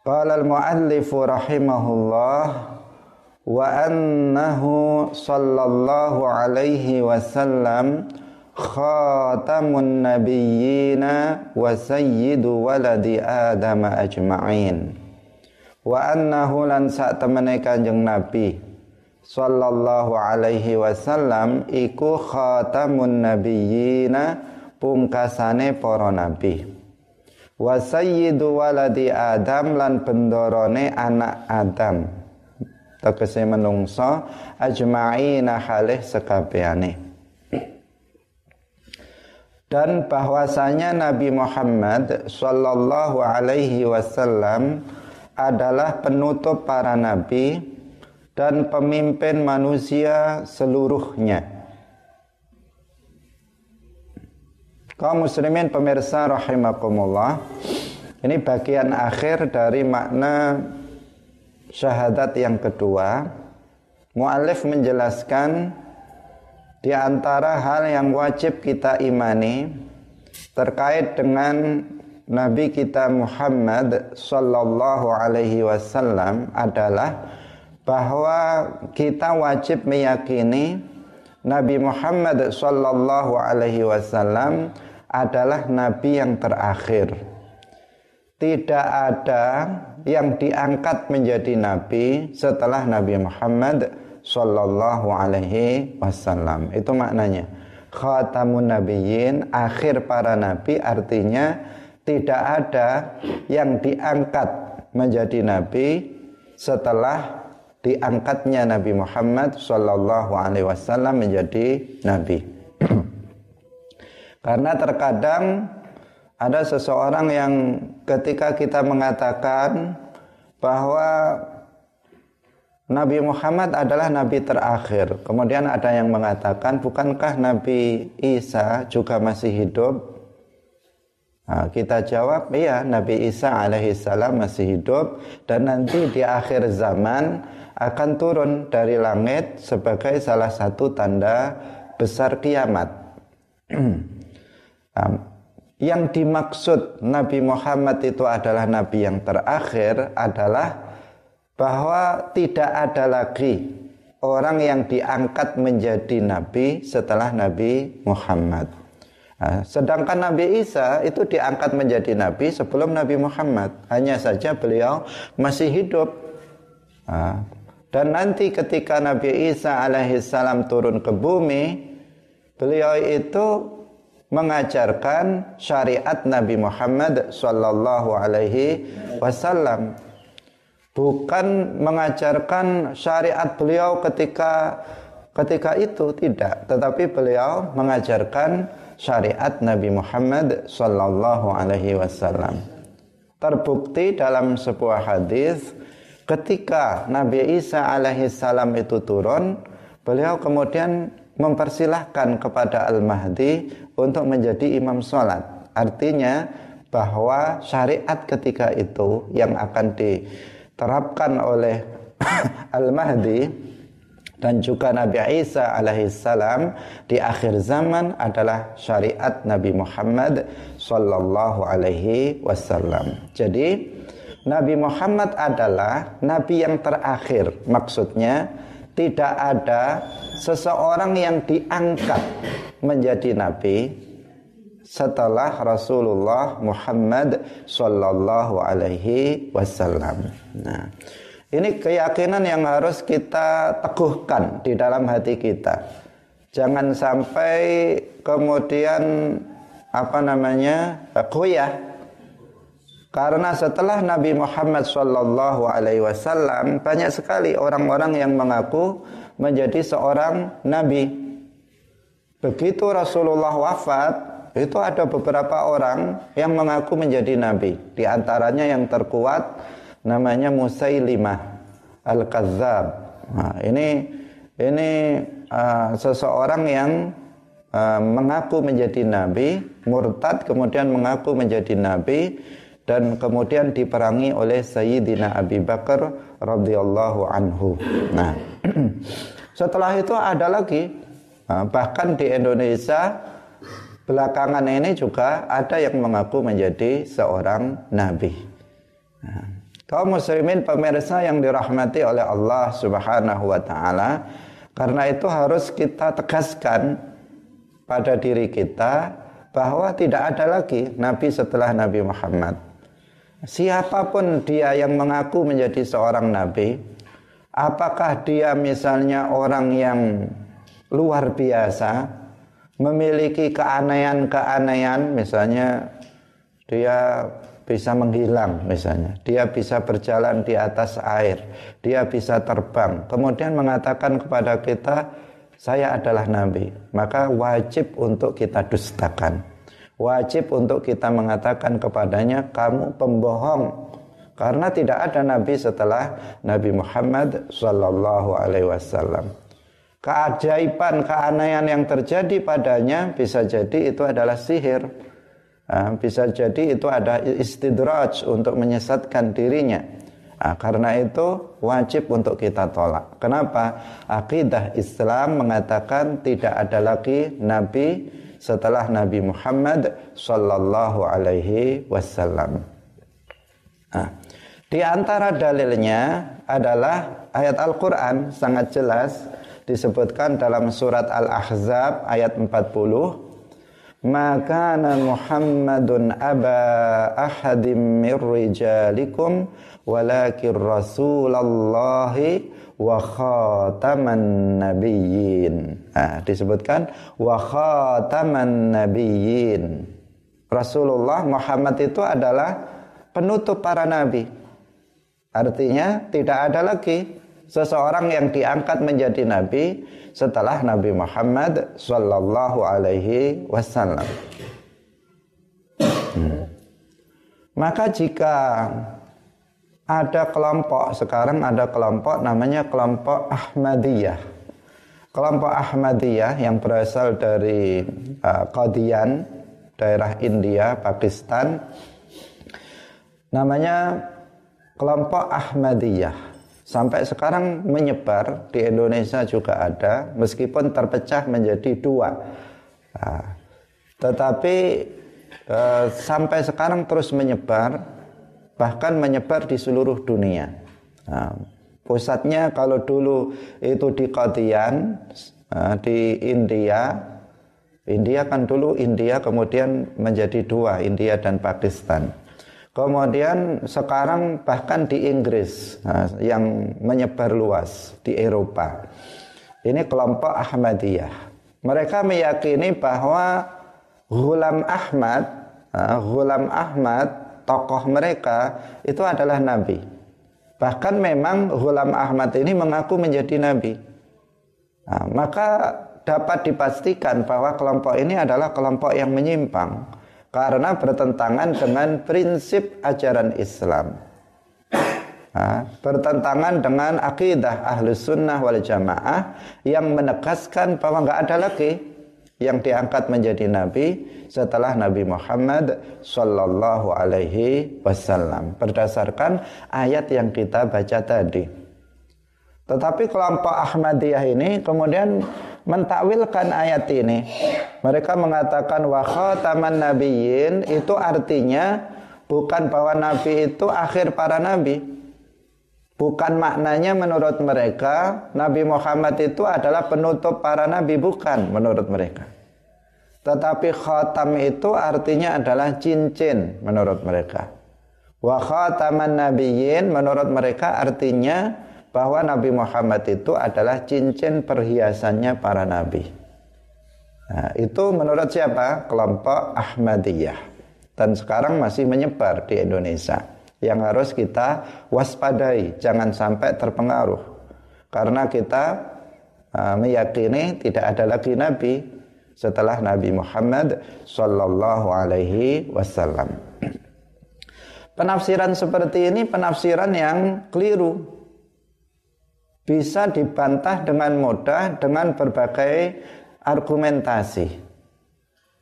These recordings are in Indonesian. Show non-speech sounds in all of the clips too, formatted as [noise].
Qala al-muallif rahimahullah wa annahu sallallahu alaihi wasallam khatamun nabiyyina wa sayyidu waladi adam ajma'in. Wa annahu lan sak temene kanjeng nabi sallallahu alaihi wasallam iku khatamun nabiyyina pungkasane para nabi wa sayyidu waladi Adam lan bendorone anak Adam. Tegese menungso ajma'ina halih sekabehane dan bahwasanya Nabi Muhammad sallallahu alaihi wasallam adalah penutup para nabi dan pemimpin manusia seluruhnya Kaum muslimin pemirsa rahimakumullah. Ini bagian akhir dari makna syahadat yang kedua. Mu'alif menjelaskan di antara hal yang wajib kita imani terkait dengan Nabi kita Muhammad sallallahu alaihi wasallam adalah bahwa kita wajib meyakini Nabi Muhammad sallallahu alaihi wasallam adalah nabi yang terakhir. Tidak ada yang diangkat menjadi nabi setelah Nabi Muhammad sallallahu alaihi wasallam. Itu maknanya. Khatamun nabiyyin, akhir para nabi artinya tidak ada yang diangkat menjadi nabi setelah diangkatnya Nabi Muhammad sallallahu alaihi wasallam menjadi nabi. Karena terkadang ada seseorang yang ketika kita mengatakan bahwa Nabi Muhammad adalah nabi terakhir. Kemudian ada yang mengatakan, bukankah Nabi Isa juga masih hidup? Nah, kita jawab, iya, Nabi Isa alaihissalam masih hidup dan nanti di akhir zaman akan turun dari langit sebagai salah satu tanda besar kiamat. [clears throat] yang dimaksud Nabi Muhammad itu adalah Nabi yang terakhir adalah bahwa tidak ada lagi orang yang diangkat menjadi Nabi setelah Nabi Muhammad. Nah, sedangkan Nabi Isa itu diangkat menjadi Nabi sebelum Nabi Muhammad. Hanya saja beliau masih hidup. Nah, dan nanti ketika Nabi Isa alaihissalam turun ke bumi, beliau itu mengajarkan syariat Nabi Muhammad sallallahu alaihi wasallam. Bukan mengajarkan syariat beliau ketika ketika itu tidak. Tetapi beliau mengajarkan syariat Nabi Muhammad sallallahu alaihi wasallam. Terbukti dalam sebuah hadis ketika Nabi Isa alaihi salam itu turun beliau kemudian mempersilahkan kepada Al-Mahdi untuk menjadi imam sholat. Artinya bahwa syariat ketika itu yang akan diterapkan oleh [laughs] Al-Mahdi dan juga Nabi Isa alaihissalam di akhir zaman adalah syariat Nabi Muhammad sallallahu alaihi wasallam. Jadi Nabi Muhammad adalah nabi yang terakhir. Maksudnya tidak ada seseorang yang diangkat menjadi nabi setelah Rasulullah Muhammad sallallahu alaihi wasallam. Nah, ini keyakinan yang harus kita teguhkan di dalam hati kita. Jangan sampai kemudian apa namanya? goyah karena setelah Nabi Muhammad Shallallahu Alaihi Wasallam banyak sekali orang-orang yang mengaku menjadi seorang nabi. Begitu Rasulullah wafat, itu ada beberapa orang yang mengaku menjadi nabi. Di antaranya yang terkuat namanya Musailimah Al-Kazzab. Nah, ini ini uh, seseorang yang uh, mengaku menjadi nabi, murtad kemudian mengaku menjadi nabi dan kemudian diperangi oleh Sayyidina Abi Bakar radhiyallahu anhu. Nah, [clears throat] setelah itu ada lagi nah, bahkan di Indonesia belakangan ini juga ada yang mengaku menjadi seorang nabi. Nah, Kaum muslimin pemirsa yang dirahmati oleh Allah Subhanahu wa taala, karena itu harus kita tegaskan pada diri kita bahwa tidak ada lagi nabi setelah Nabi Muhammad. Siapa pun dia yang mengaku menjadi seorang nabi, apakah dia misalnya orang yang luar biasa, memiliki keanehan-keanehan, misalnya dia bisa menghilang misalnya. Dia bisa berjalan di atas air, dia bisa terbang. Kemudian mengatakan kepada kita, saya adalah nabi. Maka wajib untuk kita dustakan. Wajib untuk kita mengatakan kepadanya, kamu pembohong. Karena tidak ada nabi setelah Nabi Muhammad sallallahu alaihi wasallam. Keajaiban, keanehan yang terjadi padanya bisa jadi itu adalah sihir bisa jadi itu ada istidraj untuk menyesatkan dirinya. Nah, karena itu wajib untuk kita tolak. Kenapa? Akidah Islam mengatakan tidak ada lagi nabi setelah Nabi Muhammad sallallahu alaihi wasallam. Nah, di antara dalilnya adalah ayat Al-Qur'an sangat jelas disebutkan dalam surat Al-Ahzab ayat 40 maka Muhammadun aba ahadim mir rijalikum walakin rasulallahi wa khataman nabiyyin. Nah, disebutkan wa khataman nabiyyin. Rasulullah Muhammad itu adalah penutup para nabi. Artinya tidak ada lagi seseorang yang diangkat menjadi nabi setelah Nabi Muhammad sallallahu alaihi wasallam. Hmm. Maka jika ada kelompok sekarang ada kelompok namanya kelompok Ahmadiyah. Kelompok Ahmadiyah yang berasal dari uh, Qadian, daerah India, Pakistan. Namanya kelompok Ahmadiyah. Sampai sekarang menyebar di Indonesia juga ada meskipun terpecah menjadi dua. Nah, tetapi eh, sampai sekarang terus menyebar bahkan menyebar di seluruh dunia. Nah, pusatnya kalau dulu itu di Qadian nah, di India India kan dulu India kemudian menjadi dua India dan Pakistan Kemudian sekarang bahkan di Inggris nah, yang menyebar luas di Eropa. Ini kelompok Ahmadiyah. Mereka meyakini bahwa Ghulam Ahmad, nah, Ghulam Ahmad, tokoh mereka itu adalah nabi. Bahkan memang Ghulam Ahmad ini mengaku menjadi nabi. Nah, maka dapat dipastikan bahwa kelompok ini adalah kelompok yang menyimpang karena bertentangan dengan prinsip ajaran Islam. Nah, bertentangan dengan akidah ahlus sunnah wal jamaah yang menegaskan bahwa nggak ada lagi yang diangkat menjadi nabi setelah Nabi Muhammad sallallahu alaihi wasallam berdasarkan ayat yang kita baca tadi. Tetapi kelompok Ahmadiyah ini kemudian mentakwilkan ayat ini. Mereka mengatakan wa khataman nabiyyin itu artinya bukan bahwa nabi itu akhir para nabi. Bukan maknanya menurut mereka Nabi Muhammad itu adalah penutup para nabi bukan menurut mereka. Tetapi khatam itu artinya adalah cincin menurut mereka. Wa khataman nabiyyin menurut mereka artinya bahwa Nabi Muhammad itu adalah cincin perhiasannya para nabi. Nah, itu menurut siapa? Kelompok Ahmadiyah. Dan sekarang masih menyebar di Indonesia. Yang harus kita waspadai, jangan sampai terpengaruh. Karena kita uh, meyakini tidak ada lagi nabi setelah Nabi Muhammad sallallahu alaihi wasallam. [clears throat] Penafsiran seperti ini penafsiran yang keliru bisa dibantah dengan mudah dengan berbagai argumentasi.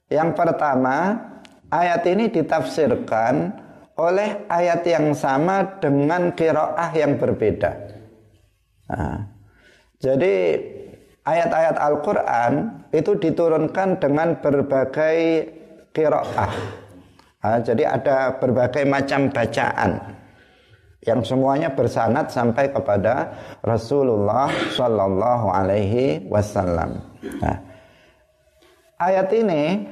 Yang pertama, ayat ini ditafsirkan oleh ayat yang sama dengan kiroah yang berbeda. Nah, jadi ayat-ayat Al-Quran itu diturunkan dengan berbagai kiroah. Nah, jadi ada berbagai macam bacaan. yang semuanya bersanad sampai kepada Rasulullah Shallallahu Alaihi Wasallam. Nah, ayat ini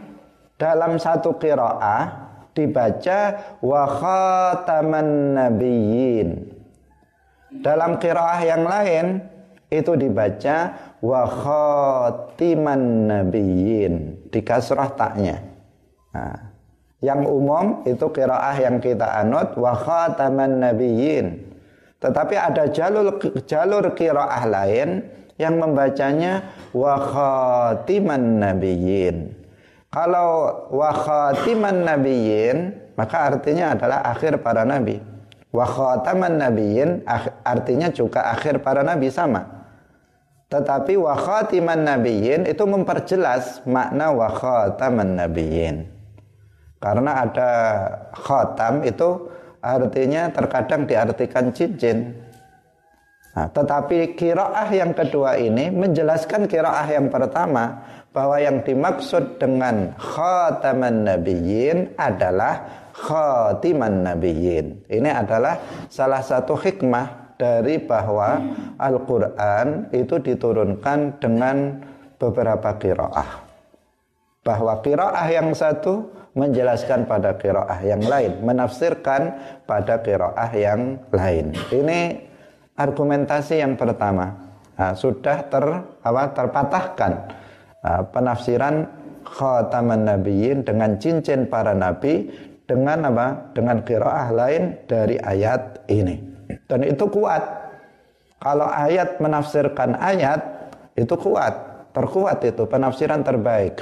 dalam satu kiroah dibaca wa khataman nabiyyin. Dalam kiroah yang lain itu dibaca wa khatiman nabiyyin di kasrah taknya. Nah, yang umum itu kiraah yang kita anut wa khataman nabiyyin. Tetapi ada jalur jalur kiraah lain yang membacanya wa khatiman nabiyyin. Kalau wa khatiman nabiyyin maka artinya adalah akhir para nabi. Wa khataman nabiyyin artinya juga akhir para nabi sama. Tetapi wa khatiman nabiyyin itu memperjelas makna wa khataman nabiyyin. Karena ada khatam itu artinya terkadang diartikan cincin. Nah, tetapi kiroah yang kedua ini menjelaskan kiroah yang pertama bahwa yang dimaksud dengan khataman nabiyyin adalah khatiman nabiyyin. Ini adalah salah satu hikmah dari bahwa Al-Quran itu diturunkan dengan beberapa kiroah. Bahwa kiroah yang satu menjelaskan pada kiroah yang lain, menafsirkan pada kiroah yang lain. Ini argumentasi yang pertama. Nah, sudah ter apa, terpatahkan penafsiran khataman nabiyyin dengan cincin para nabi dengan apa? Dengan kiroah lain dari ayat ini. Dan itu kuat. Kalau ayat menafsirkan ayat itu kuat, terkuat itu penafsiran terbaik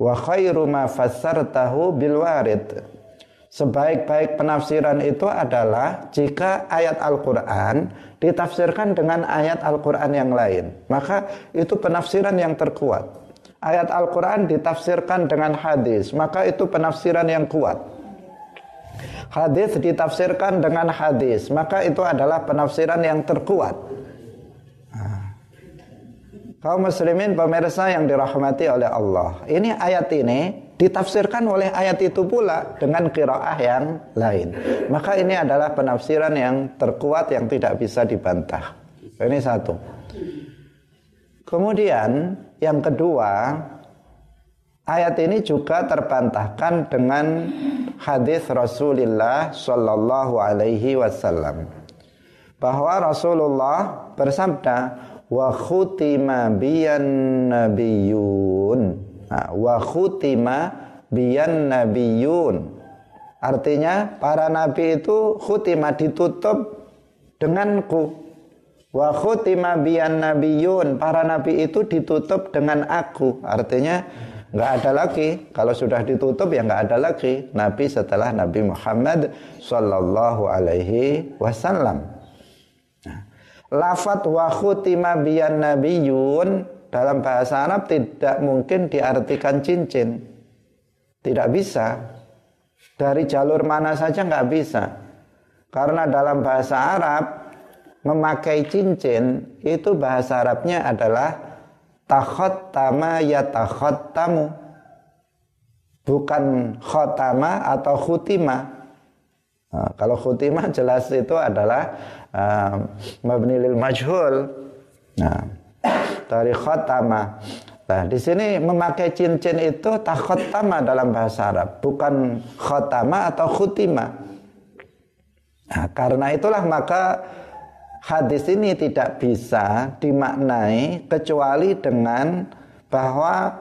wa khairu ma fassartahu bil warid sebaik-baik penafsiran itu adalah jika ayat Al-Qur'an ditafsirkan dengan ayat Al-Qur'an yang lain. Maka itu penafsiran yang terkuat. Ayat Al-Qur'an ditafsirkan dengan hadis maka itu penafsiran yang kuat. Hadis ditafsirkan dengan hadis maka itu adalah penafsiran yang terkuat. Kaum muslimin pemirsa yang dirahmati oleh Allah. Ini ayat ini ditafsirkan oleh ayat itu pula dengan kiraah yang lain. Maka ini adalah penafsiran yang terkuat yang tidak bisa dibantah. Ini satu. Kemudian yang kedua, ayat ini juga terbantahkan dengan hadis Rasulullah Shallallahu Alaihi Wasallam bahwa Rasulullah bersabda, wa khutima biyan nah, wa khutima biyan nabiyun. Artinya para nabi itu khutima ditutup denganku wa khutima biyan nabiyun. Para nabi itu ditutup dengan aku. Artinya nggak ada lagi. Kalau sudah ditutup ya nggak ada lagi. Nabi setelah Nabi Muhammad sallallahu alaihi wasallam. Lafat wa khutima biyan nabiyun dalam bahasa Arab tidak mungkin diartikan cincin. Tidak bisa. Dari jalur mana saja nggak bisa. Karena dalam bahasa Arab memakai cincin itu bahasa Arabnya adalah takhottama ya takhottamu. Bukan khotama atau khutima. Nah, kalau khutima jelas itu adalah uh, mabni lil majhul. Nah, dari khatama. Nah, di sini memakai cincin itu takhottama dalam bahasa Arab, bukan khotama atau khutima. Nah, karena itulah maka hadis ini tidak bisa dimaknai kecuali dengan bahwa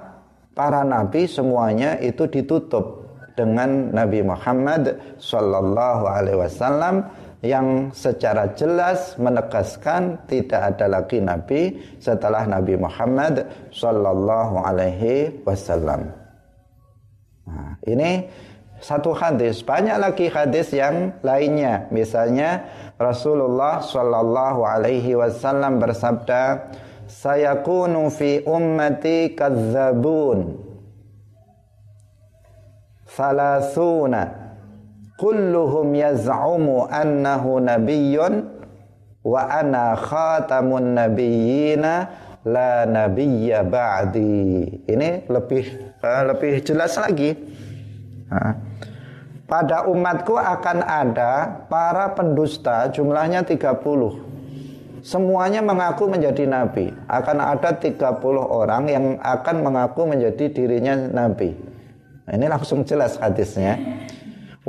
para nabi semuanya itu ditutup dengan Nabi Muhammad sallallahu alaihi wasallam yang secara jelas menegaskan tidak ada lagi nabi setelah Nabi Muhammad sallallahu alaihi wasallam. Nah, ini satu hadis, banyak lagi hadis yang lainnya. Misalnya Rasulullah sallallahu alaihi wasallam bersabda, "Sayakunu fi ummati kadzabun." Salasuna kulluhum yaz'umu annahu nabiyyun wa ana khatamun nabiyyina la nabiyya ba'di. Ini lebih uh, lebih jelas lagi. pada umatku akan ada para pendusta jumlahnya 30 semuanya mengaku menjadi nabi. Akan ada 30 orang yang akan mengaku menjadi dirinya nabi. Nah, ini langsung jelas hadisnya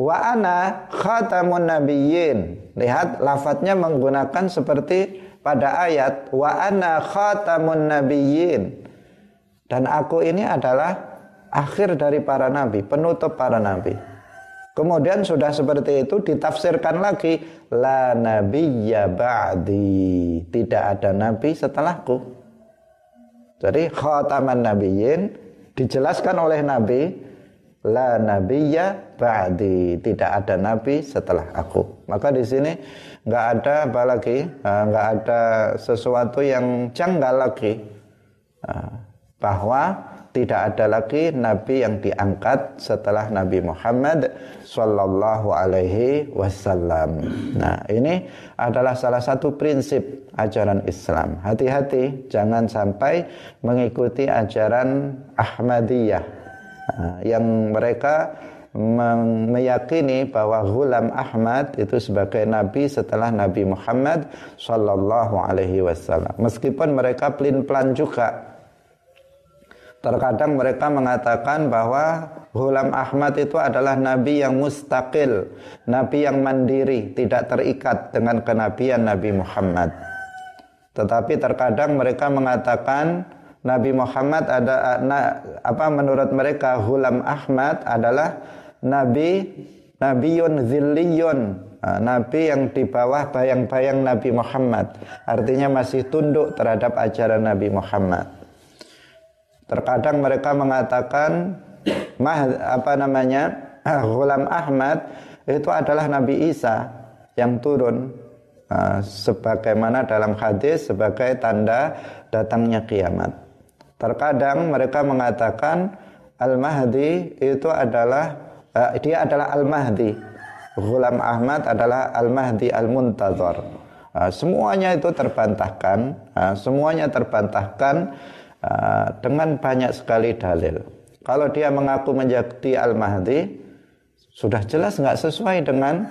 wa ana khatamun nabiyyin lihat lafadznya menggunakan seperti pada ayat wa ana khatamun nabiyyin dan aku ini adalah akhir dari para nabi penutup para nabi Kemudian sudah seperti itu ditafsirkan lagi la nabiyya ba'di. Tidak ada nabi setelahku. Jadi khataman nabiyyin dijelaskan oleh nabi la nabiyya ba'di. Tidak ada nabi setelah aku. Maka di sini nggak ada apa lagi? Eh, nggak ada sesuatu yang janggal lagi. Eh, bahwa tidak ada lagi nabi yang diangkat setelah Nabi Muhammad sallallahu alaihi wasallam. Nah, ini adalah salah satu prinsip ajaran Islam. Hati-hati jangan sampai mengikuti ajaran Ahmadiyah yang mereka meyakini bahwa Ghulam Ahmad itu sebagai nabi setelah Nabi Muhammad sallallahu alaihi wasallam. Meskipun mereka pelin-pelan juga Terkadang mereka mengatakan bahwa Hulam Ahmad itu adalah nabi yang mustaqil, nabi yang mandiri, tidak terikat dengan kenabian Nabi Muhammad. Tetapi terkadang mereka mengatakan Nabi Muhammad ada apa menurut mereka Hulam Ahmad adalah nabi nabiyun zilliyun, nabi yang di bawah bayang-bayang Nabi Muhammad. Artinya masih tunduk terhadap ajaran Nabi Muhammad. Terkadang mereka mengatakan mah apa namanya [clears throat] Ghulam Ahmad itu adalah Nabi Isa yang turun uh, sebagaimana dalam hadis sebagai tanda datangnya kiamat. Terkadang mereka mengatakan Al-Mahdi itu adalah uh, dia adalah Al-Mahdi. Ghulam Ahmad adalah Al-Mahdi Al-Muntazar. Uh, semuanya itu terbantahkan, uh, semuanya terbantahkan Ah, dengan banyak sekali dalil. Kalau dia mengaku menjadi Al-Mahdi, sudah jelas nggak sesuai dengan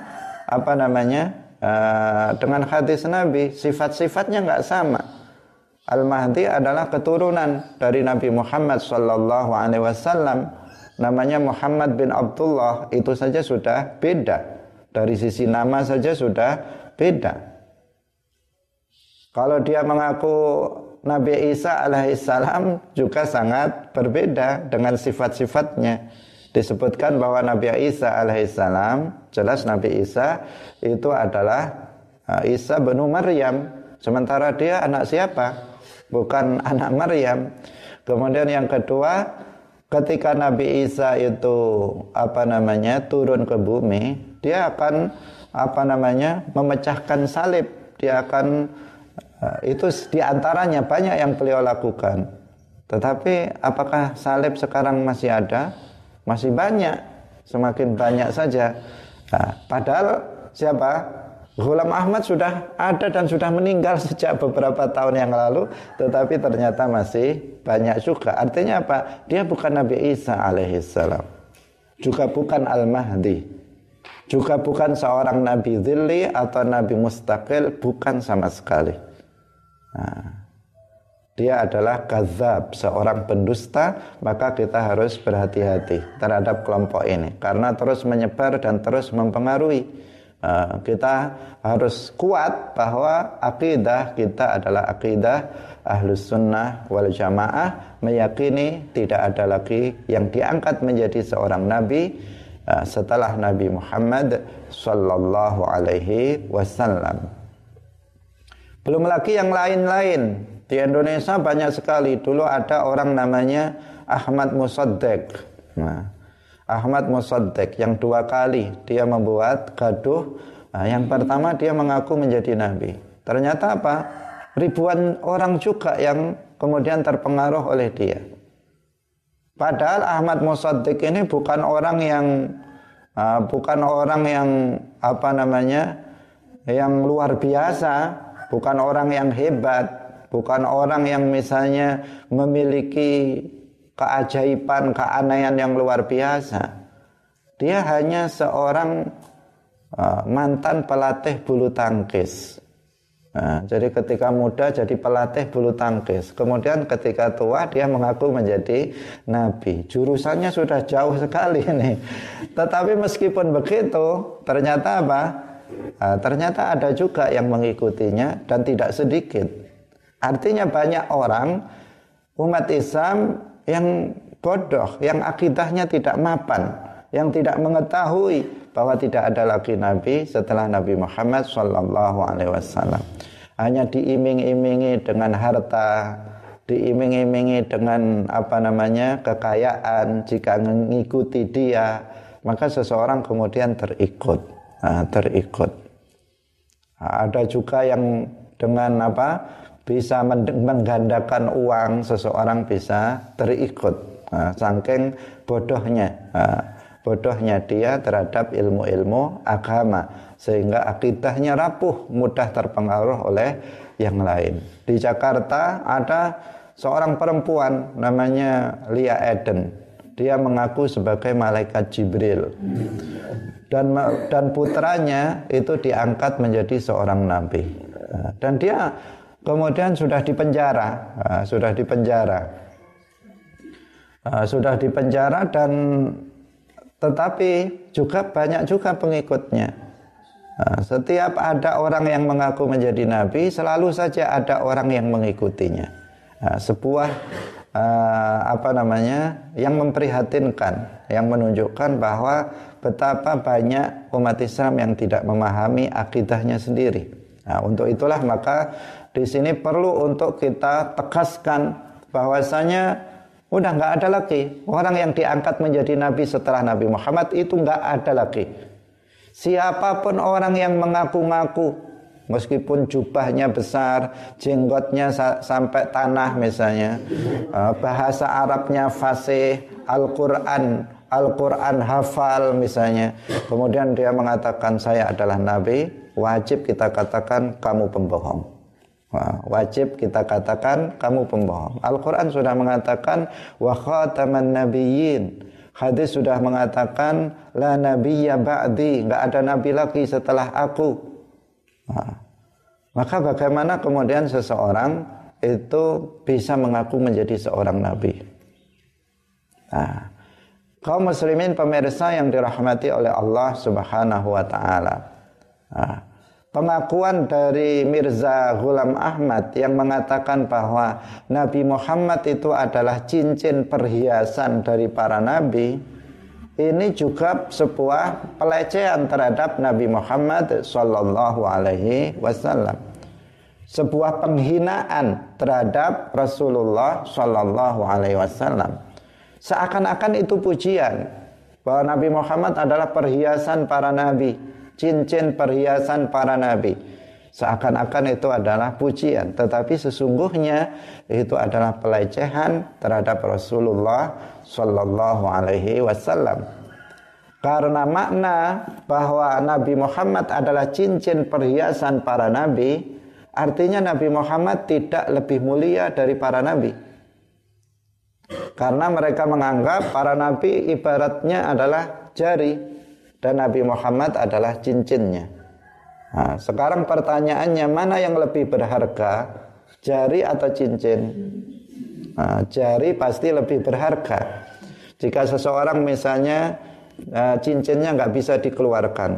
apa namanya uh, dengan hadis Nabi. Sifat-sifatnya nggak sama. Al-Mahdi adalah keturunan dari Nabi Muhammad Sallallahu Alaihi Wasallam. Namanya Muhammad bin Abdullah. Itu saja sudah beda. Dari sisi nama saja sudah beda. Kalau dia mengaku Nabi Isa alaihissalam juga sangat berbeda dengan sifat-sifatnya. Disebutkan bahwa Nabi Isa alaihissalam, jelas Nabi Isa itu adalah uh, Isa bin Maryam. Sementara dia anak siapa? Bukan anak Maryam. Kemudian yang kedua, ketika Nabi Isa itu apa namanya turun ke bumi, dia akan apa namanya memecahkan salib. Dia akan Eh, itu di antaranya banyak yang beliau lakukan. Tetapi apakah salib sekarang masih ada? Masih banyak, semakin banyak saja. Nah, padahal siapa? Ghulam Ahmad sudah ada dan sudah meninggal [laughs] sejak beberapa tahun yang lalu, tetapi ternyata masih banyak juga. Artinya apa? Dia bukan Nabi Isa alaihissalam. Juga bukan Al-Mahdi. Juga bukan seorang Nabi Zilli atau Nabi Mustaqil, bukan sama sekali. Nah, dia adalah kazab, seorang pendusta, maka kita harus berhati-hati terhadap kelompok ini karena terus menyebar dan terus mempengaruhi. Uh, kita harus kuat bahwa akidah kita adalah akidah ahlus sunnah wal jamaah meyakini tidak ada lagi yang diangkat menjadi seorang nabi uh, setelah Nabi Muhammad sallallahu alaihi wasallam. Belum lagi yang lain-lain. Di Indonesia banyak sekali. Dulu ada orang namanya Ahmad Musaddek. Nah, Ahmad Musaddek yang dua kali dia membuat gaduh. Nah, yang pertama dia mengaku menjadi nabi. Ternyata apa? Ribuan orang juga yang kemudian terpengaruh oleh dia. Padahal Ahmad Musaddiq ini bukan orang yang uh, bukan orang yang apa namanya yang luar biasa, bukan orang yang hebat, bukan orang yang misalnya memiliki keajaiban, keanehan yang luar biasa. dia hanya seorang uh, mantan pelatih bulu tangkis. Nah, jadi ketika muda jadi pelatih bulu tangkis. Kemudian ketika tua dia mengaku menjadi nabi. Jurusannya sudah jauh sekali nih. Tetapi meskipun begitu, ternyata apa? Nah, ternyata ada juga yang mengikutinya dan tidak sedikit. Artinya banyak orang umat Islam yang bodoh, yang akidahnya tidak mapan, yang tidak mengetahui bahwa tidak ada lagi nabi setelah Nabi Muhammad sallallahu alaihi wasallam. Hanya diiming-imingi dengan harta, diiming-imingi dengan apa namanya? kekayaan, jika mengikuti dia, maka seseorang kemudian terikut, nah, terikut. Nah, ada juga yang dengan apa? Bisa menggandakan uang seseorang bisa terikut. Nah, saking bodohnya nah, bodohnya dia terhadap ilmu-ilmu agama sehingga akidahnya rapuh mudah terpengaruh oleh yang lain. Di Jakarta ada seorang perempuan namanya Lia Eden. Dia mengaku sebagai malaikat Jibril. Dan dan putranya itu diangkat menjadi seorang nabi. Nah, dan dia kemudian sudah dipenjara, sudah dipenjara, sudah dipenjara dan tetapi juga banyak juga pengikutnya. Setiap ada orang yang mengaku menjadi nabi, selalu saja ada orang yang mengikutinya. Sebuah apa namanya yang memprihatinkan, yang menunjukkan bahwa betapa banyak umat Islam yang tidak memahami akidahnya sendiri. Nah, untuk itulah maka di sini perlu untuk kita tegaskan bahwasanya udah nggak ada lagi orang yang diangkat menjadi nabi setelah Nabi Muhammad itu nggak ada lagi. Siapa pun orang yang mengaku-ngaku meskipun jubahnya besar, jenggotnya sa sampai tanah misalnya, uh, bahasa Arabnya fasih, Al-Qur'an Al-Quran hafal misalnya Kemudian dia mengatakan saya adalah Nabi Wajib kita katakan kamu pembohong wajib kita katakan kamu pembohong. Al-Quran sudah mengatakan wa khataman nabiyyin. Hadis sudah mengatakan la nabiyya ba'di, enggak ada nabi lagi setelah aku. Nah, maka bagaimana kemudian seseorang itu bisa mengaku menjadi seorang nabi? Nah, kaum muslimin pemirsa yang dirahmati oleh Allah Subhanahu wa taala. Nah, pengakuan dari Mirza Ghulam Ahmad yang mengatakan bahwa Nabi Muhammad itu adalah cincin perhiasan dari para nabi ini juga sebuah pelecehan terhadap Nabi Muhammad sallallahu alaihi wasallam. Sebuah penghinaan terhadap Rasulullah sallallahu alaihi wasallam. Seakan-akan itu pujian bahwa Nabi Muhammad adalah perhiasan para nabi cincin perhiasan para nabi. Seakan-akan itu adalah pujian, tetapi sesungguhnya itu adalah pelecehan terhadap Rasulullah Shallallahu Alaihi Wasallam. Karena makna bahwa Nabi Muhammad adalah cincin perhiasan para nabi, artinya Nabi Muhammad tidak lebih mulia dari para nabi. Karena mereka menganggap para nabi ibaratnya adalah jari dan Nabi Muhammad adalah cincinnya. Nah, sekarang pertanyaannya mana yang lebih berharga, jari atau cincin? Nah, jari pasti lebih berharga. Jika seseorang misalnya uh, cincinnya nggak bisa dikeluarkan,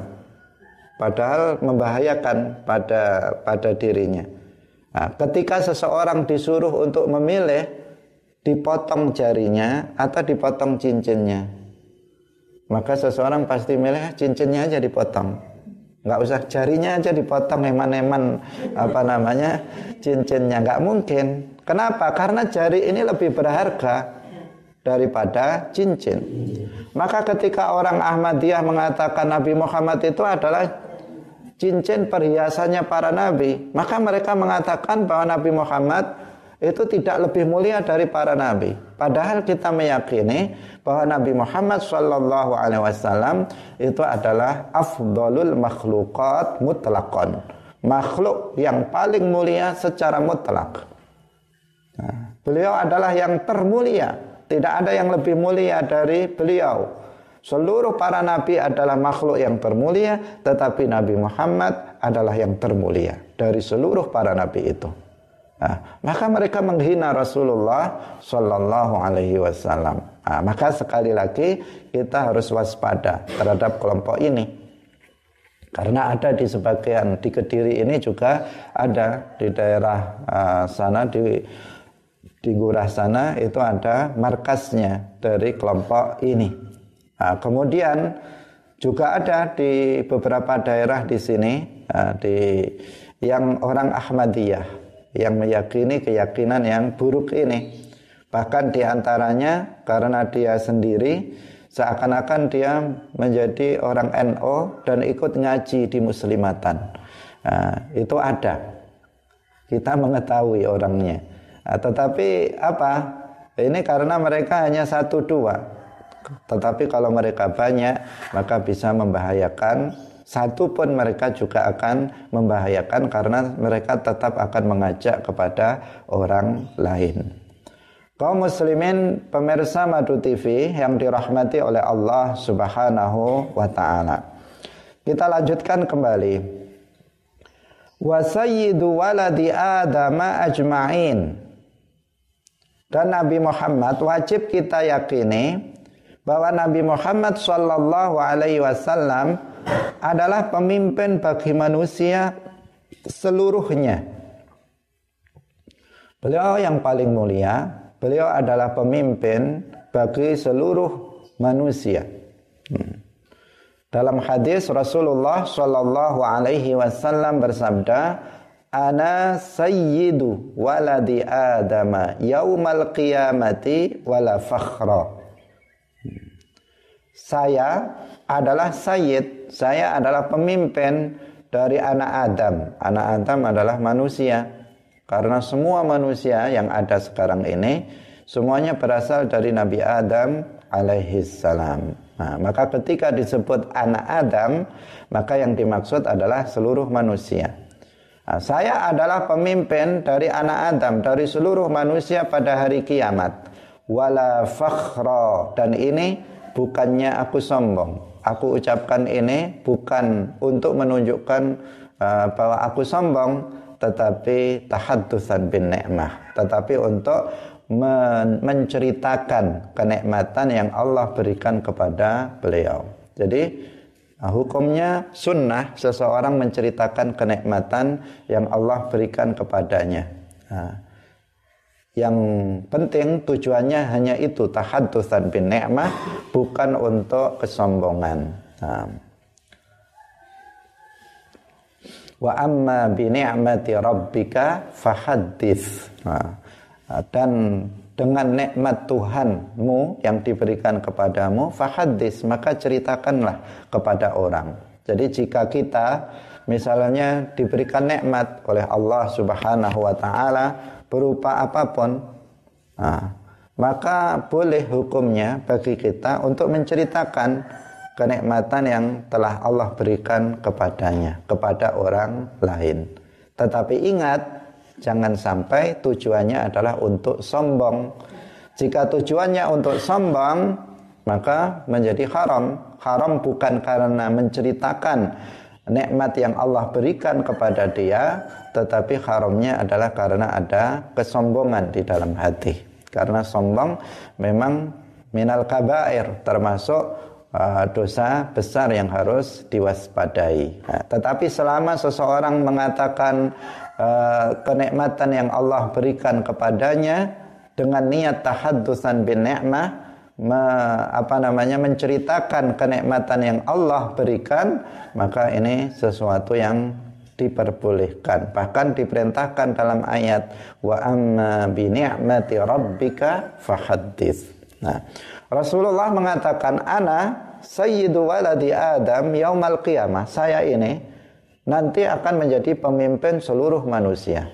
padahal membahayakan pada pada dirinya. Nah, ketika seseorang disuruh untuk memilih, dipotong jarinya atau dipotong cincinnya, maka seseorang pasti milih cincinnya aja dipotong. Nggak usah jarinya aja dipotong eman-eman apa namanya cincinnya. Nggak mungkin. Kenapa? Karena jari ini lebih berharga daripada cincin. Maka ketika orang Ahmadiyah mengatakan Nabi Muhammad itu adalah cincin perhiasannya para nabi maka mereka mengatakan bahwa Nabi Muhammad itu tidak lebih mulia dari para nabi padahal kita meyakini bahwa Nabi Muhammad Shallallahu Alaihi Wasallam itu adalah afdolul makhlukat mutlakon makhluk yang paling mulia secara mutlak. Nah, beliau adalah yang termulia, tidak ada yang lebih mulia dari beliau. Seluruh para nabi adalah makhluk yang termulia, tetapi Nabi Muhammad adalah yang termulia dari seluruh para nabi itu. Nah, maka mereka menghina Rasulullah Shallallahu Alaihi Wasallam. Nah, maka sekali lagi kita harus waspada terhadap kelompok ini. Karena ada di sebagian di Kediri ini juga ada di daerah uh, sana di di Gurah sana itu ada markasnya dari kelompok ini. Nah, kemudian juga ada di beberapa daerah di sini nah, di yang orang Ahmadiyah yang meyakini keyakinan yang buruk ini. Bahkan di antaranya karena dia sendiri seakan-akan dia menjadi orang NO dan ikut ngaji di muslimatan. Nah, itu ada. Kita mengetahui orangnya. Nah, tetapi apa? Ini karena mereka hanya satu dua tetapi kalau mereka banyak, maka bisa membahayakan. Satu pun mereka juga akan membahayakan karena mereka tetap akan mengajak kepada orang lain. Kaum muslimin pemirsa Madu TV yang dirahmati oleh Allah Subhanahu wa taala. Kita lanjutkan kembali. Wa sayyidu waladi Adam ajma'in. Dan Nabi Muhammad wajib kita yakini bahwa Nabi Muhammad Shallallahu Alaihi Wasallam adalah pemimpin bagi manusia seluruhnya. Beliau yang paling mulia, beliau adalah pemimpin bagi seluruh manusia. Hmm. Dalam hadis Rasulullah Shallallahu Alaihi Wasallam bersabda, Ana sayyidu waladi Adama yaumal qiyamati wala fakhra saya adalah sayyid, saya adalah pemimpin dari anak Adam. Anak Adam adalah manusia. Karena semua manusia yang ada sekarang ini semuanya berasal dari Nabi Adam alaihi salam. Nah, maka ketika disebut anak Adam, maka yang dimaksud adalah seluruh manusia. Nah, saya adalah pemimpin dari anak Adam, dari seluruh manusia pada hari kiamat. Wala dan ini bukannya aku sombong. Aku ucapkan ini bukan untuk menunjukkan uh, bahwa aku sombong, tetapi tahaddusan bin ni'mah, tetapi untuk men menceritakan kenikmatan yang Allah berikan kepada beliau. Jadi uh, hukumnya sunnah seseorang menceritakan kenikmatan yang Allah berikan kepadanya. Nah, yang penting tujuannya hanya itu tahaddusan bin ni'mah bukan untuk kesombongan. Nah. Wa amma bi ni'mati rabbika fahaddits. Nah. Dan dengan nikmat Tuhanmu yang diberikan kepadamu fahaddits maka ceritakanlah kepada orang. Jadi jika kita misalnya diberikan nikmat oleh Allah Subhanahu wa taala berupa apa pun, nah, maka boleh hukumnya bagi kita untuk menceritakan kenikmatan yang telah Allah berikan kepadanya, kepada orang lain. Tetapi ingat, jangan sampai tujuannya adalah untuk sombong. Jika tujuannya untuk sombong, maka menjadi haram. Haram bukan karena menceritakan nikmat yang Allah berikan kepada dia, tetapi haramnya adalah karena ada kesombongan di dalam hati. Karena sombong memang minal kabair, termasuk uh, dosa besar yang harus diwaspadai. Nah, tetapi selama seseorang mengatakan uh, kenikmatan yang Allah berikan kepadanya dengan niat tahaddusan bin ni'mah, me, apa namanya menceritakan kenikmatan yang Allah berikan, maka ini sesuatu yang diperbolehkan bahkan diperintahkan dalam ayat wa amma bi ni'mati rabbika fahaddits. Nah, Rasulullah mengatakan ana sayyidu waladi Adam yaumal qiyamah. Saya ini nanti akan menjadi pemimpin seluruh manusia.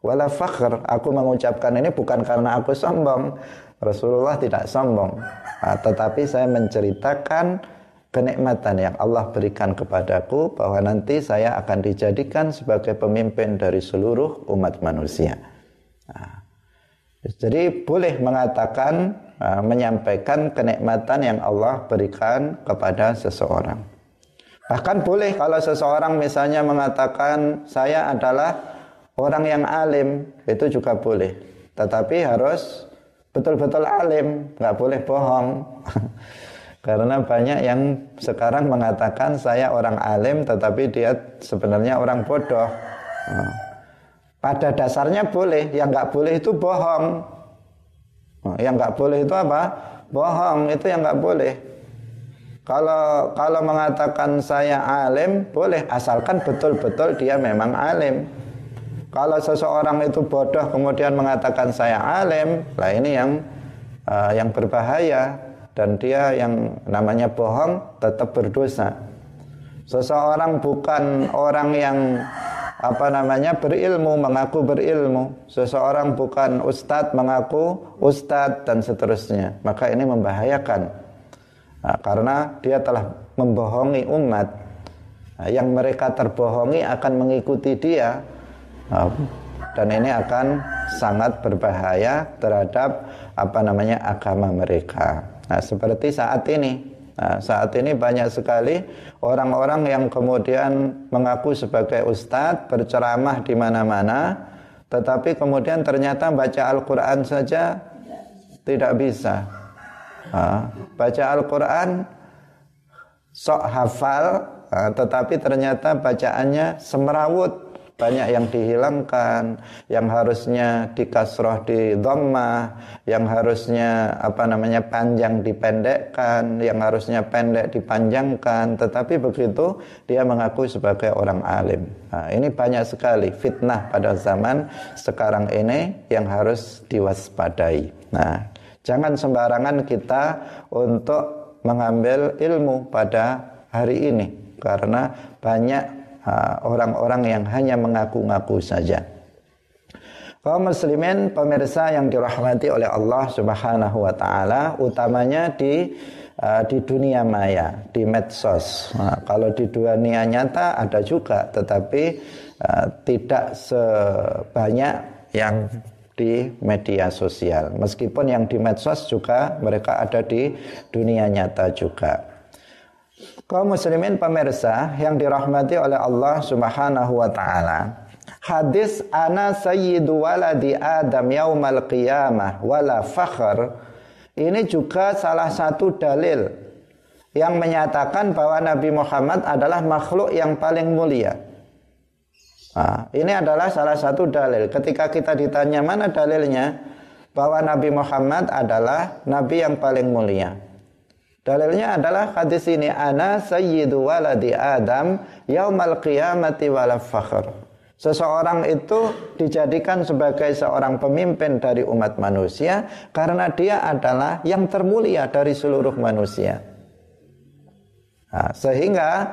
Wala fakhr, aku mengucapkan ini bukan karena aku sombong, Rasulullah tidak sombong, nah, tetapi saya menceritakan kenikmatan yang Allah berikan kepadaku bahwa nanti saya akan dijadikan sebagai pemimpin dari seluruh umat manusia. Nah, Jadi boleh mengatakan uh, menyampaikan kenikmatan yang Allah berikan kepada seseorang. Bahkan boleh kalau seseorang misalnya mengatakan saya adalah orang yang alim, itu juga boleh. Tetapi harus betul-betul alim, nggak boleh bohong. [laughs] Karena banyak yang sekarang mengatakan saya orang alim tetapi dia sebenarnya orang bodoh. Nah, pada dasarnya boleh, yang nggak boleh itu bohong. Nah, yang nggak boleh itu apa? Bohong itu yang nggak boleh. Kalau kalau mengatakan saya alim boleh asalkan betul-betul dia memang alim. Kalau seseorang itu bodoh kemudian mengatakan saya alim, lah ini yang uh, yang berbahaya dan dia yang namanya bohong tetap berdosa. Seseorang bukan orang yang apa namanya berilmu mengaku berilmu. Seseorang bukan ustadz mengaku ustadz dan seterusnya. Maka ini membahayakan. Nah, karena dia telah membohongi umat. Nah, yang mereka terbohongi akan mengikuti dia. Dan ini akan sangat berbahaya terhadap apa namanya agama mereka. Nah, seperti saat ini. Nah, saat ini banyak sekali orang-orang yang kemudian mengaku sebagai ustadz, berceramah di mana-mana, tetapi kemudian ternyata baca Al-Quran saja tidak bisa. Nah, baca Al-Quran sok hafal, nah, tetapi ternyata bacaannya semerawut banyak yang dihilangkan, yang harusnya dikasroh di dhammah, yang harusnya apa namanya panjang dipendekkan, yang harusnya pendek dipanjangkan, tetapi begitu dia mengaku sebagai orang alim. Nah, ini banyak sekali fitnah pada zaman sekarang ini yang harus diwaspadai. Nah, jangan sembarangan kita untuk mengambil ilmu pada hari ini karena banyak orang-orang yang hanya mengaku-ngaku saja. Kaum muslimin pemirsa yang dirahmati oleh Allah Subhanahu wa taala utamanya di di dunia maya, di medsos. Nah, kalau di dunia nyata ada juga tetapi uh, tidak sebanyak yang di media sosial. Meskipun yang di medsos juga mereka ada di dunia nyata juga. Kaum muslimin pemirsa yang dirahmati oleh Allah Subhanahu wa taala. Hadis ana sayyidu waladi Adam yaumal qiyamah wala fakhr ini juga salah satu dalil yang menyatakan bahwa Nabi Muhammad adalah makhluk yang paling mulia. Nah, ini adalah salah satu dalil. Ketika kita ditanya mana dalilnya bahwa Nabi Muhammad adalah nabi yang paling mulia. Dalilnya adalah hadis ini ana sayyidu waladi Adam yaumal qiyamati wala fakhr. Seseorang itu dijadikan sebagai seorang pemimpin dari umat manusia karena dia adalah yang termulia dari seluruh manusia. Nah, sehingga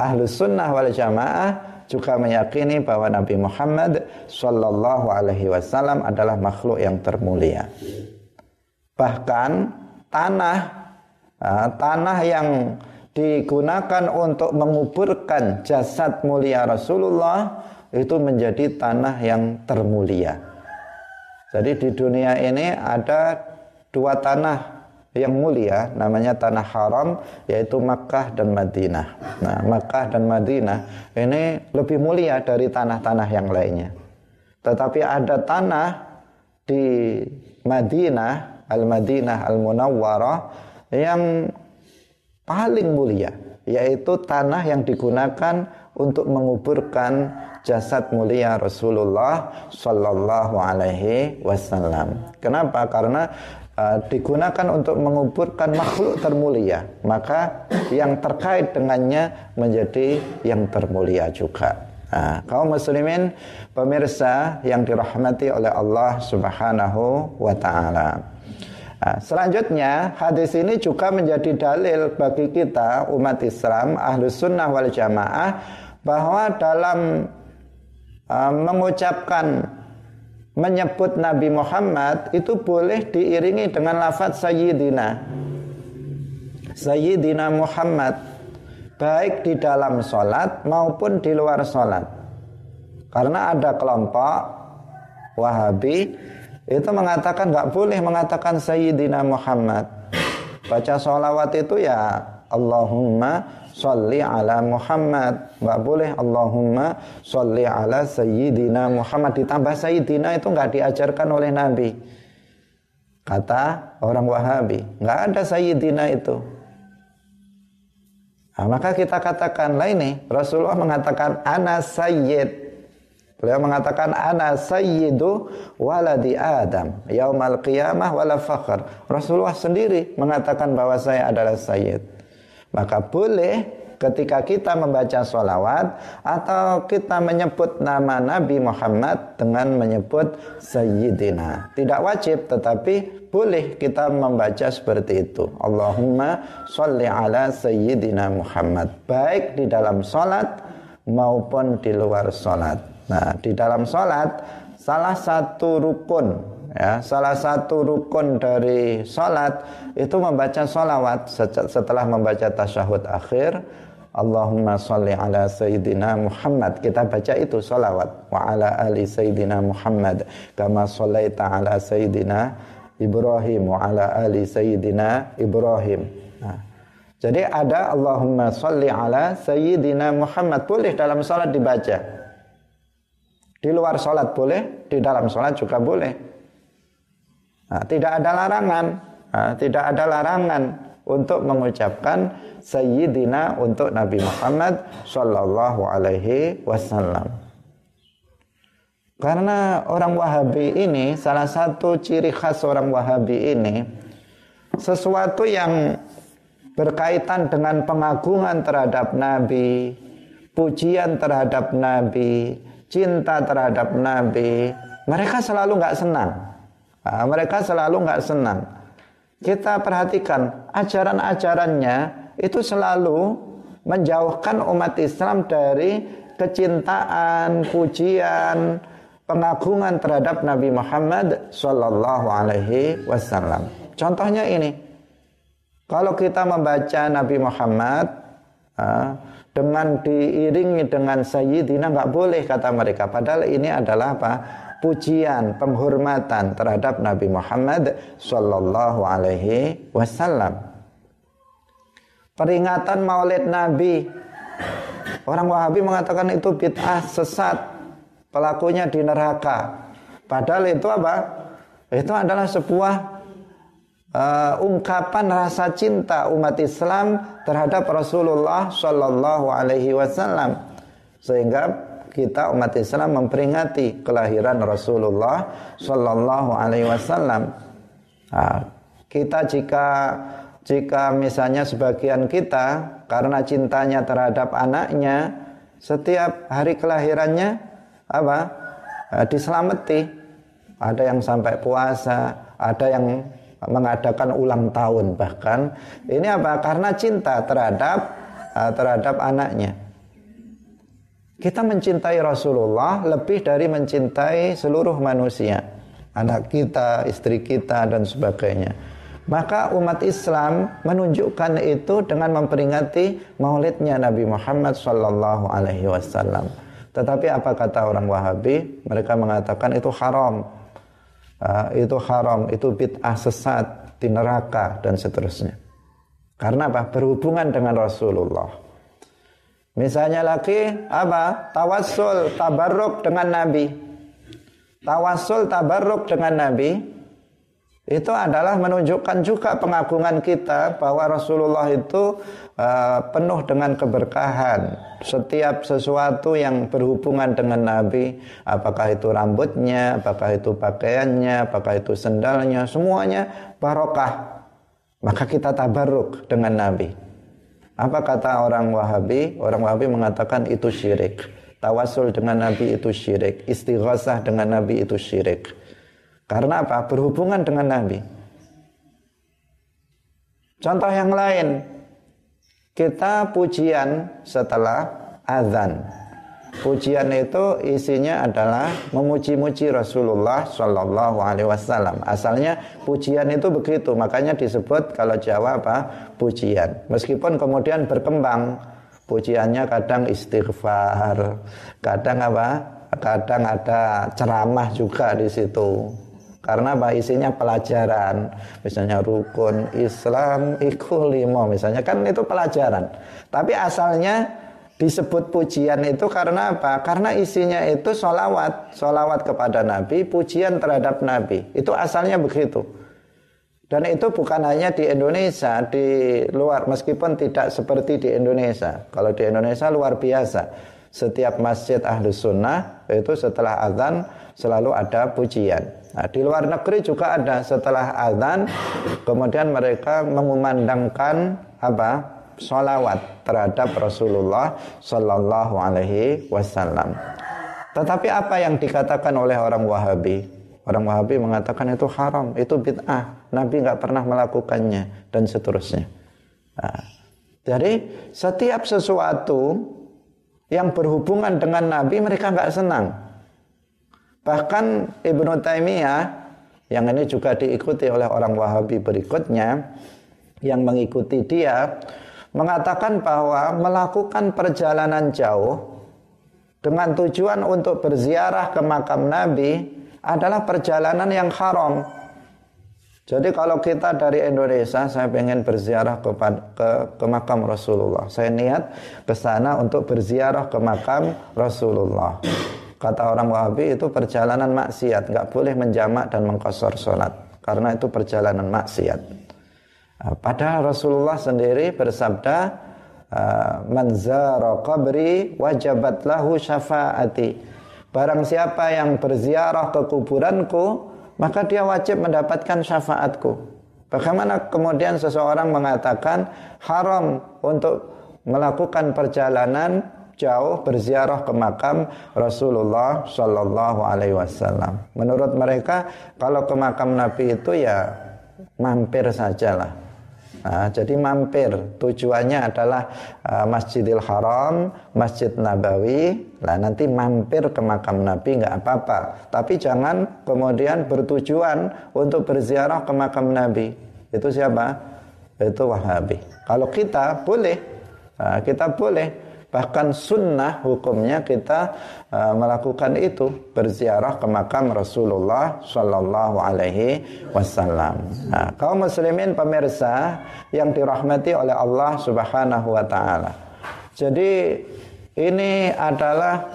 ahlus sunnah wal jamaah juga meyakini bahwa Nabi Muhammad Shallallahu Alaihi Wasallam adalah makhluk yang termulia. Bahkan tanah Nah, tanah yang digunakan untuk menguburkan jasad mulia Rasulullah itu menjadi tanah yang termulia. Jadi di dunia ini ada dua tanah yang mulia namanya tanah haram yaitu Makkah dan Madinah. Nah, Makkah dan Madinah ini lebih mulia dari tanah-tanah yang lainnya. Tetapi ada tanah di Madinah, Al-Madinah Al-Munawwarah yang paling mulia yaitu tanah yang digunakan untuk menguburkan jasad mulia Rasulullah Shallallahu Alaihi Wasallam. Kenapa? Karena uh, digunakan untuk menguburkan makhluk termulia, maka yang terkait dengannya menjadi yang termulia juga. Nah, kaum muslimin pemirsa yang dirahmati oleh Allah Subhanahu wa taala. Nah, selanjutnya hadis ini juga menjadi dalil bagi kita umat Islam ahlus sunnah wal jamaah bahwa dalam uh, mengucapkan menyebut Nabi Muhammad itu boleh diiringi dengan lafaz Sayyidina. Sayyidina Muhammad baik di dalam sholat maupun di luar sholat. Karena ada kelompok Wahabi itu mengatakan nggak boleh mengatakan Sayyidina Muhammad. Baca sholawat itu ya Allahumma sholli ala Muhammad. Nggak boleh Allahumma sholli ala Sayyidina Muhammad. Ditambah Sayyidina itu nggak diajarkan oleh Nabi. Kata orang Wahabi. Nggak ada Sayyidina itu. Nah, maka kita katakan lah ini Rasulullah mengatakan ana sayyid Beliau mengatakan ana sayyidu waladi Adam yaumal qiyamah wala fakhr. Rasulullah sendiri mengatakan bahwa saya adalah sayyid. Maka boleh ketika kita membaca sholawat atau kita menyebut nama Nabi Muhammad dengan menyebut Sayyidina. Tidak wajib tetapi boleh kita membaca seperti itu. Allahumma sholli ala Sayyidina Muhammad. Baik di dalam sholat maupun di luar sholat. Nah, di dalam sholat salah satu rukun ya, salah satu rukun dari sholat itu membaca sholawat setelah membaca tasyahud akhir. Allahumma sholli ala Sayyidina Muhammad. Kita baca itu sholawat. Wa ala ali Sayyidina Muhammad. Kama shollaita ala Sayyidina Ibrahim. Wa ala ali Sayyidina Ibrahim. Nah, Jadi ada Allahumma sholli ala Sayyidina Muhammad. Boleh dalam sholat dibaca di luar sholat boleh, di dalam sholat juga boleh. Nah, tidak ada larangan, nah, tidak ada larangan untuk mengucapkan Sayyidina untuk Nabi Muhammad Sallallahu Alaihi Wasallam. Karena orang Wahabi ini salah satu ciri khas orang Wahabi ini sesuatu yang berkaitan dengan pengagungan terhadap Nabi, pujian terhadap Nabi, cinta terhadap Nabi, mereka selalu nggak senang. Nah, mereka selalu nggak senang. Kita perhatikan ajaran-ajarannya itu selalu menjauhkan umat Islam dari kecintaan, pujian, pengagungan terhadap Nabi Muhammad Shallallahu Alaihi Wasallam. Contohnya ini, kalau kita membaca Nabi Muhammad, ah, dengan diiringi dengan sayyidina nggak boleh kata mereka. Padahal ini adalah apa? Pujian penghormatan terhadap Nabi Muhammad sallallahu alaihi wasallam. Peringatan maulid Nabi. Orang Wahabi mengatakan itu bid'ah sesat pelakunya di neraka. Padahal itu apa? Itu adalah sebuah uh, ungkapan rasa cinta umat Islam terhadap Rasulullah Shallallahu Alaihi Wasallam. Sehingga kita umat Islam memperingati kelahiran Rasulullah Shallallahu Alaihi Wasallam. Kita jika jika misalnya sebagian kita karena cintanya terhadap anaknya setiap hari kelahirannya apa? Nah, diselamati. Ada yang sampai puasa ada yang mengadakan ulang tahun bahkan. Ini apa? Karena cinta terhadap uh, terhadap anaknya. Kita mencintai Rasulullah lebih dari mencintai seluruh manusia. Anak kita istri kita dan sebagainya. Maka umat Islam menunjukkan itu dengan memperingati maulidnya Nabi Muhammad Sallallahu Alaihi Wasallam. Tetapi apa kata orang Wahabi? Mereka mengatakan itu haram uh, itu haram, itu bid'ah sesat di neraka dan seterusnya. Karena apa? Berhubungan dengan Rasulullah. Misalnya lagi apa? Tawassul, tabarruk dengan Nabi. Tawassul, tabarruk dengan Nabi itu adalah menunjukkan juga pengagungan kita bahwa Rasulullah itu uh, penuh dengan keberkahan. Setiap sesuatu yang berhubungan dengan Nabi, apakah itu rambutnya, apakah itu pakaiannya, apakah itu sendalnya, semuanya barokah. Maka kita tabarruk dengan Nabi. Apa kata orang Wahabi? Orang Wahabi mengatakan itu syirik. Tawasul dengan Nabi itu syirik. Istighasah dengan Nabi itu syirik. Karena apa? Berhubungan dengan Nabi. Contoh yang lain, kita pujian setelah azan. Pujian itu isinya adalah memuji-muji Rasulullah Shallallahu Alaihi Wasallam. Asalnya pujian itu begitu, makanya disebut kalau Jawa apa pujian. Meskipun kemudian berkembang, pujiannya kadang istighfar, kadang apa? Kadang ada ceramah juga di situ Karena apa isinya pelajaran, misalnya rukun Islam iku limo misalnya kan itu pelajaran. Tapi asalnya disebut pujian itu karena apa? Karena isinya itu solawat, solawat kepada Nabi, pujian terhadap Nabi. Itu asalnya begitu. Dan itu bukan hanya di Indonesia, di luar meskipun tidak seperti di Indonesia. Kalau di Indonesia luar biasa. Setiap masjid ahlu sunnah itu setelah azan selalu ada pujian. Nah, di luar negeri juga ada setelah azan kemudian mereka mengumandangkan apa? Salawat terhadap Rasulullah Sallallahu Alaihi Wasallam. Tetapi apa yang dikatakan oleh orang Wahabi? Orang Wahabi mengatakan itu haram, itu bid'ah. Nabi nggak pernah melakukannya dan seterusnya. Nah, jadi setiap sesuatu yang berhubungan dengan Nabi mereka nggak senang. Bahkan Ibnu Taimiyah yang ini juga diikuti oleh orang Wahabi berikutnya yang mengikuti dia mengatakan bahwa melakukan perjalanan jauh dengan tujuan untuk berziarah ke makam Nabi adalah perjalanan yang haram. Jadi kalau kita dari Indonesia, saya ingin berziarah ke, ke, ke makam Rasulullah. Saya niat ke sana untuk berziarah ke makam Rasulullah. Kata orang Wahabi itu perjalanan maksiat, nggak boleh menjamak dan mengkosor sholat. Karena itu perjalanan maksiat. Nah, padahal Rasulullah sendiri bersabda, ah, Manzara qabri wajabat lahu syafaati Barang siapa yang berziarah ke kuburanku, maka dia wajib mendapatkan syafaatku. Bagaimana kemudian seseorang mengatakan haram untuk melakukan perjalanan jauh berziarah ke makam Rasulullah Shallallahu Alaihi Wasallam. Menurut mereka, kalau ke makam Nabi itu ya mampir sajalah Nah, jadi mampir tujuannya adalah uh, Masjidil Haram, Masjid Nabawi. Nah, nanti mampir ke makam Nabi nggak apa-apa. Tapi jangan kemudian bertujuan untuk berziarah ke makam Nabi. Itu siapa? Itu Wahabi. Kalau kita boleh, nah, kita boleh Bahkan sunnah hukumnya kita uh, melakukan itu berziarah ke makam Rasulullah Shallallahu Alaihi Wasallam. Nah, kaum muslimin pemirsa yang dirahmati oleh Allah Subhanahu Wa Taala. Jadi ini adalah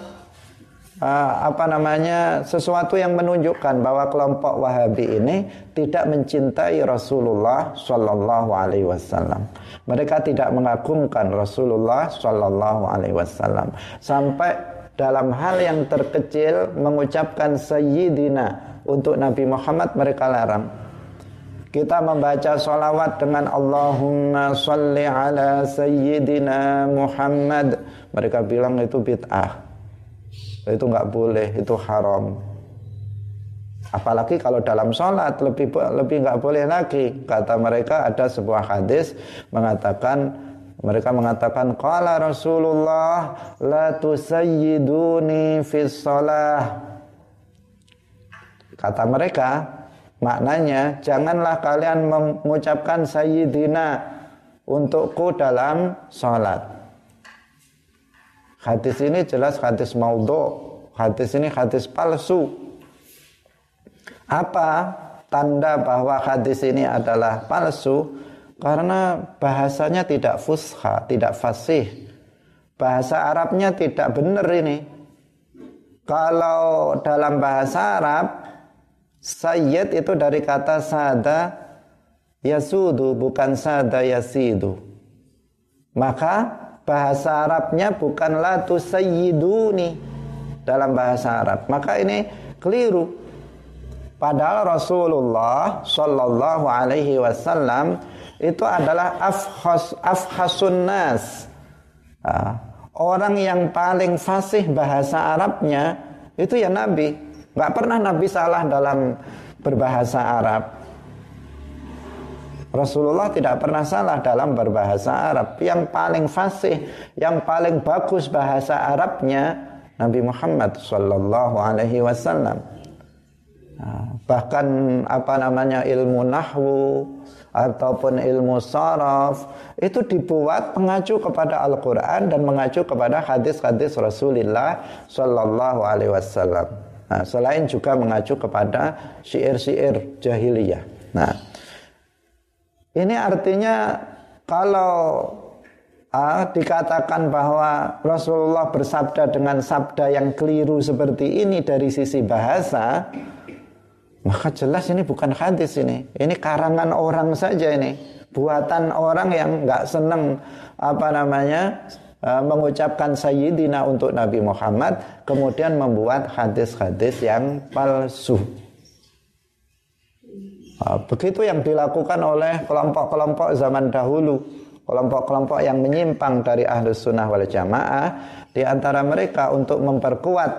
uh, apa namanya sesuatu yang menunjukkan bahwa kelompok Wahabi ini tidak mencintai Rasulullah Shallallahu Alaihi Wasallam. Mereka tidak mengagungkan Rasulullah Shallallahu Alaihi Wasallam sampai dalam hal yang terkecil mengucapkan Sayyidina untuk Nabi Muhammad mereka larang. Kita membaca salawat dengan Allahumma salli ala Sayyidina Muhammad. Mereka bilang itu bid'ah. Itu nggak boleh, itu haram. Apalagi kalau dalam sholat lebih lebih nggak boleh lagi. Kata mereka ada sebuah hadis mengatakan mereka mengatakan qala Rasulullah la tusayyiduni fis shalah. Kata mereka maknanya janganlah kalian mengucapkan sayyidina untukku dalam sholat. Hadis ini jelas hadis maudhu. Hadis ini hadis palsu. Apa tanda bahwa hadis ini adalah palsu? Karena bahasanya tidak fusha, tidak fasih. Bahasa Arabnya tidak benar ini. Kalau dalam bahasa Arab, sayyid itu dari kata sada yasudu, bukan sada yasidu. Maka bahasa Arabnya bukan latu sayyiduni dalam bahasa Arab. Maka ini keliru. Padahal Rasulullah Shallallahu Alaihi Wasallam itu adalah afhas afhasun nas. Orang yang paling fasih bahasa Arabnya itu ya Nabi. Gak pernah Nabi salah dalam berbahasa Arab. Rasulullah tidak pernah salah dalam berbahasa Arab. Yang paling fasih, yang paling bagus bahasa Arabnya Nabi Muhammad Shallallahu Alaihi Wasallam. Nah, bahkan apa namanya ilmu nahwu ataupun ilmu saraf itu dibuat mengacu kepada Al-Qur'an dan mengacu kepada hadis-hadis Rasulullah sallallahu alaihi wasallam. Nah, selain juga mengacu kepada syair-syair jahiliyah. Nah, ini artinya kalau ah, dikatakan bahwa Rasulullah bersabda dengan sabda yang keliru seperti ini dari sisi bahasa, maka jelas ini bukan hadis ini. Ini karangan orang saja ini, buatan orang yang nggak seneng apa namanya Eh, mengucapkan sayyidina untuk Nabi Muhammad kemudian membuat hadis-hadis yang palsu. Nah, begitu yang dilakukan oleh kelompok-kelompok zaman dahulu, kelompok-kelompok yang menyimpang dari ahlus sunnah wal jamaah, di antara mereka untuk memperkuat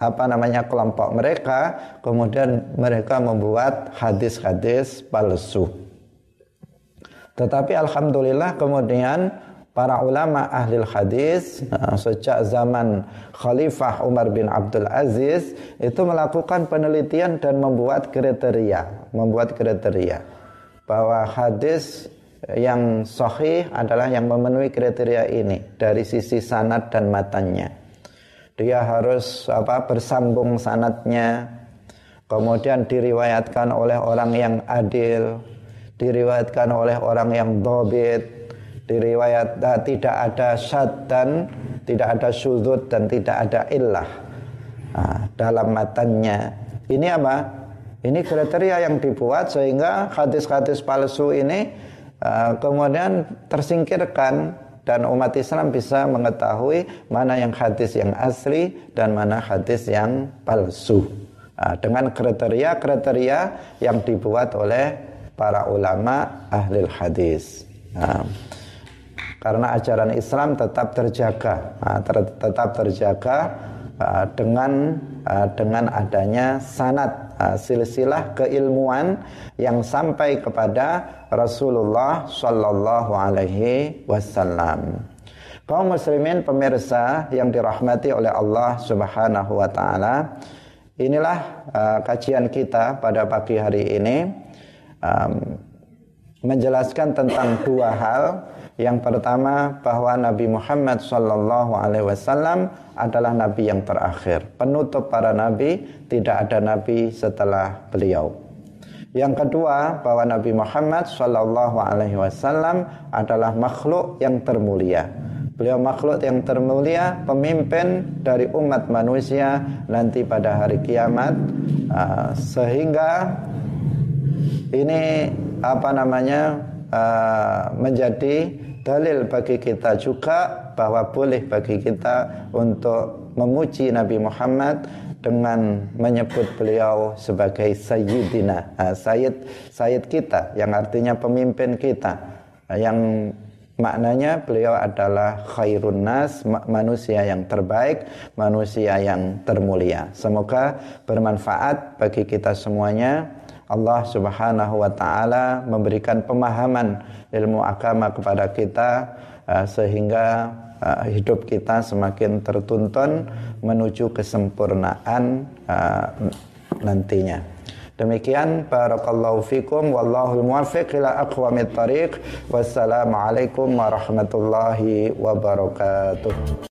apa namanya kelompok mereka, kemudian mereka membuat hadis-hadis palsu. Tetapi alhamdulillah kemudian para ulama ahli hadis uh, sejak zaman Khalifah Umar bin Abdul Aziz itu melakukan penelitian dan membuat kriteria, membuat kriteria bahwa hadis yang sahih adalah yang memenuhi kriteria ini dari sisi sanad dan matanya. Dia harus apa bersambung sanatnya, kemudian diriwayatkan oleh orang yang adil, diriwayatkan oleh orang yang dobit, diriwayat uh, tidak ada syad dan tidak ada syudud dan tidak ada illah. Uh, dalam matanya. Ini apa? Ini kriteria yang dibuat sehingga hadis-hadis palsu ini uh, kemudian tersingkirkan dan umat Islam bisa mengetahui mana yang hadis yang asli dan mana hadis yang palsu. Uh, dengan kriteria-kriteria yang dibuat oleh para ulama ahli hadis. Uh, karena ajaran Islam tetap terjaga ter tetap terjaga uh, dengan uh, dengan adanya sanat silsilah keilmuan yang sampai kepada Rasulullah Shallallahu Alaihi Wasallam. Kaum muslimin pemirsa yang dirahmati oleh Allah Subhanahu wa taala. Inilah kajian kita pada pagi hari ini menjelaskan tentang dua hal yang pertama bahwa Nabi Muhammad Shallallahu Alaihi Wasallam adalah Nabi yang terakhir, penutup para Nabi, tidak ada Nabi setelah beliau. Yang kedua bahwa Nabi Muhammad Shallallahu Alaihi Wasallam adalah makhluk yang termulia. Beliau makhluk yang termulia, pemimpin dari umat manusia nanti pada hari kiamat, uh, sehingga ini apa namanya uh, menjadi dalil bagi kita juga bahwa boleh bagi kita untuk memuji Nabi Muhammad dengan menyebut beliau sebagai sayyidina. Nah, sayyid sayyid kita yang artinya pemimpin kita. Yang maknanya beliau adalah khairun nas manusia yang terbaik manusia yang termulia. Semoga bermanfaat bagi kita semuanya Allah Subhanahu wa taala memberikan pemahaman ilmu agama kepada kita uh, sehingga uh, hidup kita semakin tertuntun menuju kesempurnaan uh, nantinya. Demikian barakallahu fikum wallahu muwaffiq ila aqwamit thariq. Wassalamualaikum warahmatullahi wabarakatuh.